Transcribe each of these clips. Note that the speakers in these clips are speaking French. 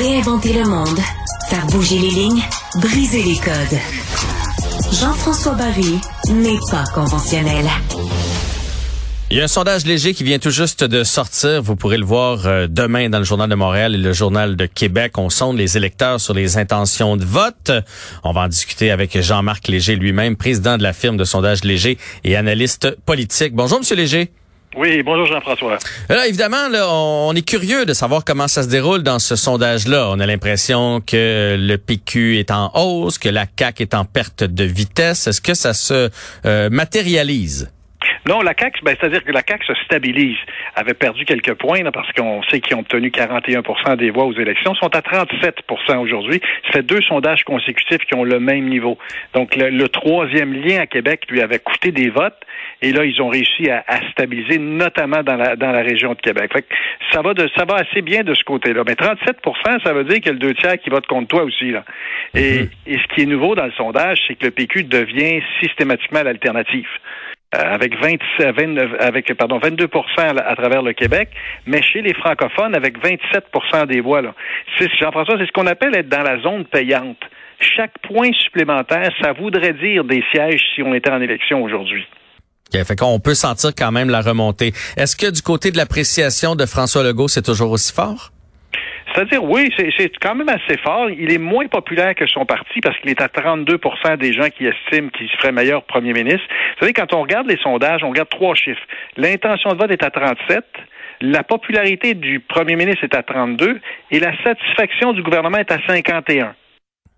Réinventer le monde, faire bouger les lignes, briser les codes. Jean-François Barry n'est pas conventionnel. Il y a un sondage léger qui vient tout juste de sortir. Vous pourrez le voir euh, demain dans le Journal de Montréal et le Journal de Québec. On sonde les électeurs sur les intentions de vote. On va en discuter avec Jean-Marc Léger lui-même, président de la firme de sondage léger et analyste politique. Bonjour, Monsieur Léger. Oui, bonjour Jean-François. Là, évidemment, là, on est curieux de savoir comment ça se déroule dans ce sondage-là. On a l'impression que le PQ est en hausse, que la CAQ est en perte de vitesse. Est-ce que ça se euh, matérialise? Non, la CAQ, ben, c'est-à-dire que la CAQ se stabilise. avait perdu quelques points là, parce qu'on sait qu'ils ont obtenu 41% des voix aux élections. Ils sont à 37% aujourd'hui. Ça fait deux sondages consécutifs qui ont le même niveau. Donc, le, troisième lien à Québec lui avait coûté des votes. Et là, ils ont réussi à, stabiliser, notamment dans la, dans la région de Québec. Fait que ça va de, ça va assez bien de ce côté-là. Mais 37% ça veut dire qu'il y a le deux tiers qui vote contre toi aussi. Là. Et, mm-hmm. et ce qui est nouveau dans le sondage, c'est que le PQ devient systématiquement l'alternative. Euh, avec 20, 29, avec pardon 22% à, travers le Québec, mais chez les francophones avec 27% des voix. Jean-François, c'est ce qu'on appelle être dans la zone payante. Chaque point supplémentaire, ça voudrait dire des sièges si on était en élection aujourd'hui. Okay, fait qu'on peut sentir quand même la remontée. Est-ce que du côté de l'appréciation de François Legault, c'est toujours aussi fort? C'est-à-dire, oui, c'est quand même assez fort. Il est moins populaire que son parti parce qu'il est à 32% des gens qui estiment qu'il serait meilleur premier ministre. Vous savez, quand on regarde les sondages, on regarde trois chiffres. L'intention de vote est à 37, la popularité du premier ministre est à 32 et la satisfaction du gouvernement est à 51.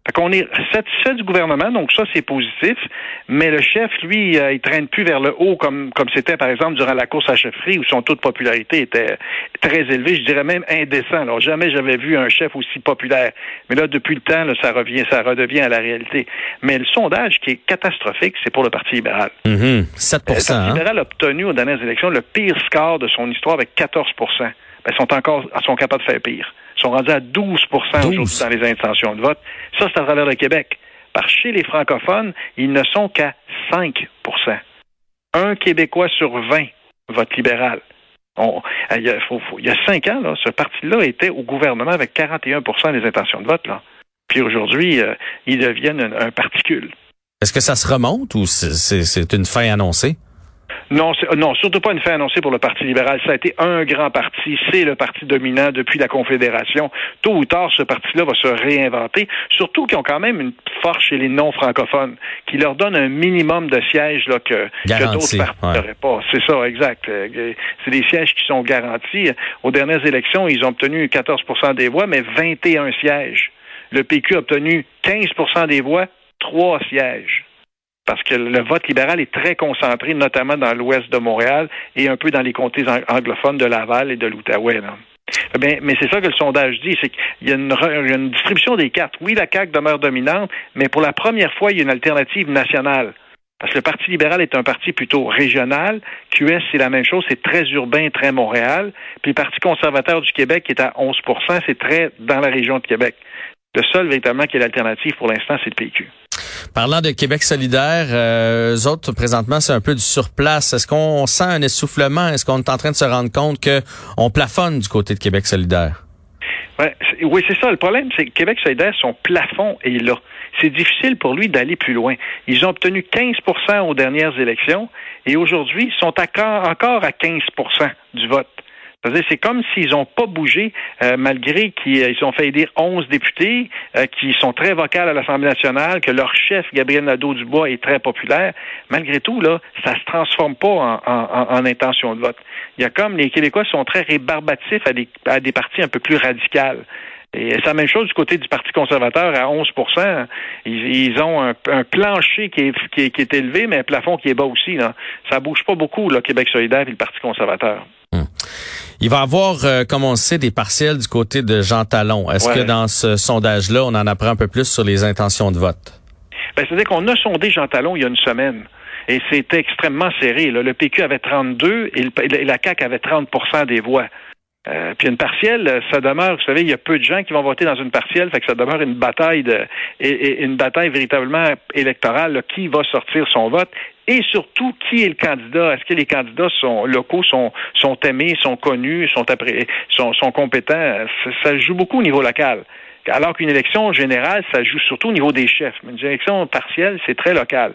Fait qu'on est satisfait du gouvernement, donc ça, c'est positif. Mais le chef, lui, euh, il traîne plus vers le haut comme comme c'était, par exemple, durant la course à chefferie, où son taux de popularité était très élevé, je dirais même indécent. Alors, jamais j'avais vu un chef aussi populaire. Mais là, depuis le temps, ça revient, ça redevient à la réalité. Mais le sondage qui est catastrophique, c'est pour le Parti libéral. Mm 7 Le Parti hein? libéral a obtenu aux dernières élections le pire score de son histoire avec 14% ben, sont encore sont capables de faire pire. Sont rendus à 12, 12. aujourd'hui dans les intentions de vote. Ça, c'est à travers le Québec. Par chez les francophones, ils ne sont qu'à 5% Un Québécois sur 20 vote libéral. il, y a, il, y a, cinq ans, là, ce parti-là était au gouvernement avec 41% des intentions de vote. Là. Puis aujourd'hui, euh, ils deviennent un, un particule. Est-ce que ça se remonte ou c'est une fin annoncée? Non, non, surtout pas une fin annoncée pour le Parti libéral. Ça a été un grand parti. C'est le parti dominant depuis la Confédération. Tôt ou tard, ce parti-là va se réinventer. Surtout qu'ils ont quand même une force chez les non-francophones qui leur donne un minimum de sièges là, que, d'autres partis n'auraient pas. C'est ça, exact. Euh, c'est des sièges qui sont garantis. Aux dernières élections, ils ont obtenu 14% des voix, mais 21 sièges. Le PQ a obtenu 15% des voix, trois sièges parce que le vote libéral est très concentré, notamment dans l'ouest de Montréal et un peu dans les comtés anglophones de Laval et de l'Outaouais. Eh mais c'est ça que le sondage dit, c'est qu'il y, a une, distribution des cartes. Oui, la CAQ demeure dominante, mais pour la première fois, il y a une alternative nationale. Parce que le Parti libéral est un parti plutôt régional. QS, c'est la même chose, c'est très urbain, très Montréal. Puis le Parti conservateur du Québec, qui est à 11 c'est très dans la région de Québec. Le seul véritablement qui est l'alternative pour l'instant, c'est le PQ. Parlant de Québec solidaire, euh, eux autres, présentement, c'est un peu du surplace. Est-ce qu'on sent un essoufflement? Est-ce qu'on est en train de se rendre compte qu'on plafonne du côté de Québec solidaire? oui, c'est ça. Le problème, c'est que Québec solidaire, son plafond est là. C'est difficile pour lui d'aller plus loin. Ils ont obtenu 15% aux dernières élections et aujourd'hui, ils sont encore à 15% du vote cest comme s'ils n'ont pas bougé, euh, malgré qu'ils euh, ont fait élire 11 députés euh, qui sont très vocales à l'Assemblée nationale, que leur chef, Gabriel Nadeau-Dubois, est très populaire. Malgré tout, là, ça se transforme pas en, intention de vote. Il y a comme les Québécois sont très rébarbatifs à des, à des partis un peu plus radicales. Et c'est la même chose du côté du Parti conservateur à 11 ils, ils ont un, plancher qui est, qui, est, élevé, mais un plafond qui est bas aussi. Là. Ça bouge pas beaucoup, là, Québec solidaire et le Parti conservateur. Il va y avoir, euh, comme on sait, des partiels du côté de Jean Talon. Est-ce que dans ce sondage-là, on en apprend un peu plus sur les intentions de vote? Ben, C'est-à-dire qu'on a sondé Jean Talon il y a une semaine. Et c'était extrêmement serré. Le PQ avait 32 et, et la CAQ avait 30% des voix. Euh, puis une partielle, ça demeure, vous savez, il y a peu de gens qui vont voter dans une partielle, fait que ça demeure une bataille de, et, une bataille véritablement électorale. qui va sortir son vote et surtout qui est le candidat? Est-ce que les candidats sont locaux sont sont aimés, sont connus, sont sont, sont compétents? Ça joue beaucoup au niveau local. Alors qu'une élection générale, ça joue surtout au niveau des chefs. Mais une élection partielle, c'est très local.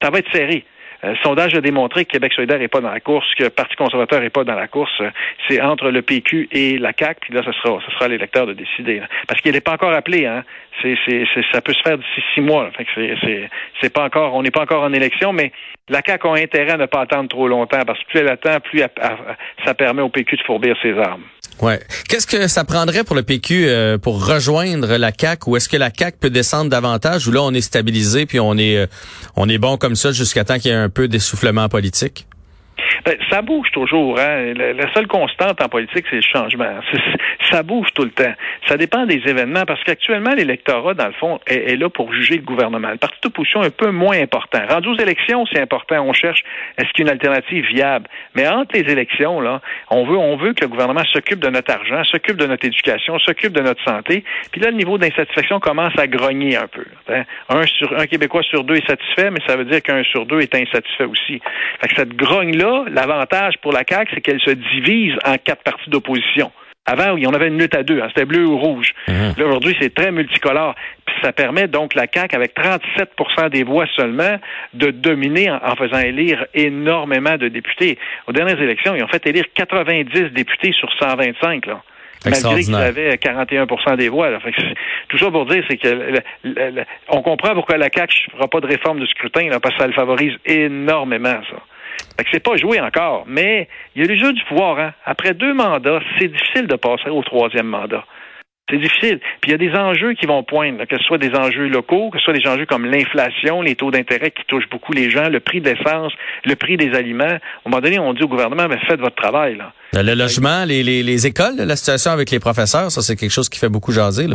Ça va être serré. Le euh, sondage a démontré que Québec solidaire n'est pas dans la course, que le Parti conservateur n'est pas dans la course. C'est entre le PQ et la CAQ, puis là, ce sera, ce sera l'électeur de décider. Parce qu'il n'est pas encore appelé, hein. C'est, ça peut se faire d'ici six mois. Fait que c'est pas encore, on n'est pas encore en élection, mais la CAQ a intérêt à ne pas attendre trop longtemps, parce que plus elle attend, plus ça permet au PQ de fourbir ses armes. Ouais. Qu'est-ce que ça prendrait pour le PQ euh, pour rejoindre la CAC ou est-ce que la CAC peut descendre davantage? Ou là on est stabilisé puis on est euh, on est bon comme ça jusqu'à temps qu'il y ait un peu d'essoufflement politique? Ben, ça bouge toujours. Hein? La, seule constante en politique, c'est le changement. ça bouge tout le temps. Ça dépend des événements parce qu'actuellement, l'électorat, dans le fond, est, là pour juger le gouvernement. Le parti d'opposition est un peu moins important. Rendu aux élections, c'est important. On cherche est-ce qu'il y a une alternative viable? Mais entre les élections, là, on veut, on veut que le gouvernement s'occupe de notre argent, s'occupe de notre éducation, s'occupe de notre santé. Puis là, le niveau d'insatisfaction commence à grogner un peu. Hein? Un, sur, un Québécois sur deux est satisfait, mais ça veut dire qu'un sur deux est insatisfait aussi. Fait que cette grogne-là, l'avantage pour la CAQ, c'est qu'elle se divise en quatre partis d'opposition. Avant, oui, on avait une lutte à deux, hein, c'était bleu ou rouge. Mhm. Là, aujourd'hui, c'est très multicolore. Puis ça permet donc la CAQ, avec 37% des voix seulement, de dominer en, faisant élire énormément de députés. Aux dernières élections, ils ont fait élire 90 députés sur 125. Là malgré qu'ils avaient 41% des voix. tout ça pour dire, c'est que on comprend pourquoi la CAQ ne fera pas de réforme de scrutin, là, parce que ça le favorise énormément, ça. C'est pas joué encore, mais il y a le jeu du pouvoir. Hein. Après deux mandats, c'est difficile de passer au troisième mandat. C'est difficile. Puis il y a des enjeux qui vont poindre, que ce soit des enjeux locaux, que ce soit des enjeux comme l'inflation, les taux d'intérêt qui touchent beaucoup les gens, le prix de l'essence, le prix des aliments. Un moment donné, on dit au gouvernement, mais faites votre travail. Le logement, les, les, les écoles, la situation avec les professeurs, ça c'est quelque chose qui fait beaucoup jaser.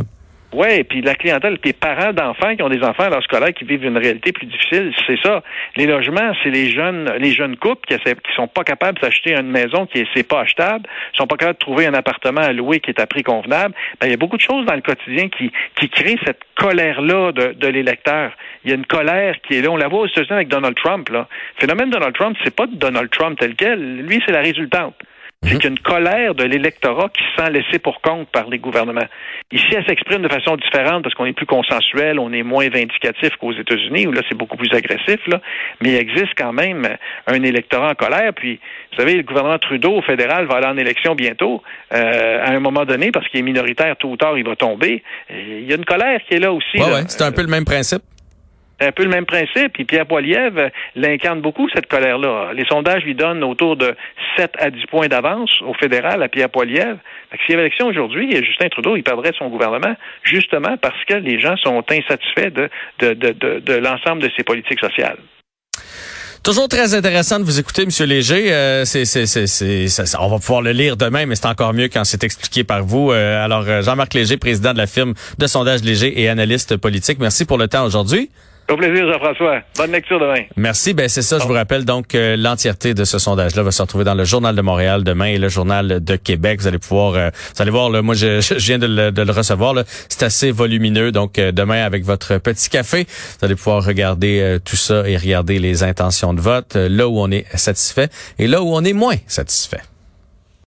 Oui, puis la clientèle, les parents d'enfants qui ont des enfants à leur scolaire qui vivent une réalité plus difficile, c'est ça. Les logements, c'est les jeunes, les jeunes couples qui, qui sont pas capables d'acheter une maison qui est, pas achetable, sont pas capables de trouver un appartement à louer qui est à prix convenable. Ben, il y a beaucoup de choses dans le quotidien qui, qui créent cette colère-là de, de l'électeur. Il y a une colère qui est là. On la voit aux États-Unis avec Donald Trump. Le phénomène Donald Trump, c'est pas Donald Trump tel quel. Lui, c'est la résultante. C'est mhm. une colère de l'électorat qui se sent laissé pour compte par les gouvernements. Ici, elle s'exprime de façon différente parce qu'on est plus consensuel, on est moins vindicatif qu'aux États-Unis, où là, c'est beaucoup plus agressif, là. Mais il existe quand même un électorat en colère. Puis, vous savez, le gouvernement Trudeau au fédéral va aller en élection bientôt, euh, à un moment donné, parce qu'il est minoritaire, tôt ou tard, il va tomber. il y a une colère qui est là aussi. Ouais, c'est un peu le même principe. Un peu le même principe. Puis Pierre Poilievre l'incarne beaucoup, cette colère-là. Les sondages lui donnent autour de 7 à 10 points d'avance au fédéral à Pierre Poilievre. S'il y avait élection aujourd'hui, Justin Trudeau, il perdrait son gouvernement justement parce que les gens sont insatisfaits de, de, de, de, l'ensemble de ses politiques sociales. Toujours très intéressant de vous écouter, Monsieur Léger. Euh, c'est, c'est, c'est, on va pouvoir le lire demain, mais c'est encore mieux quand c'est expliqué par vous. Euh, alors, euh, Jean-Marc Léger, président de la firme de sondage Léger et analyste politique. Merci pour le temps aujourd'hui. Au plaisir, Jean-François. Bonne lecture demain. Merci. Ben c'est ça. Je vous rappelle donc que l'entièreté de ce sondage-là va se retrouver dans le Journal de Montréal demain et le Journal de Québec. Vous allez pouvoir, euh, vous allez voir. Là, moi, je, je viens de le, de le recevoir. C'est assez volumineux. Donc euh, demain, avec votre petit café, vous allez pouvoir regarder euh, tout ça et regarder les intentions de vote, là où on est satisfait et là où on est moins satisfait.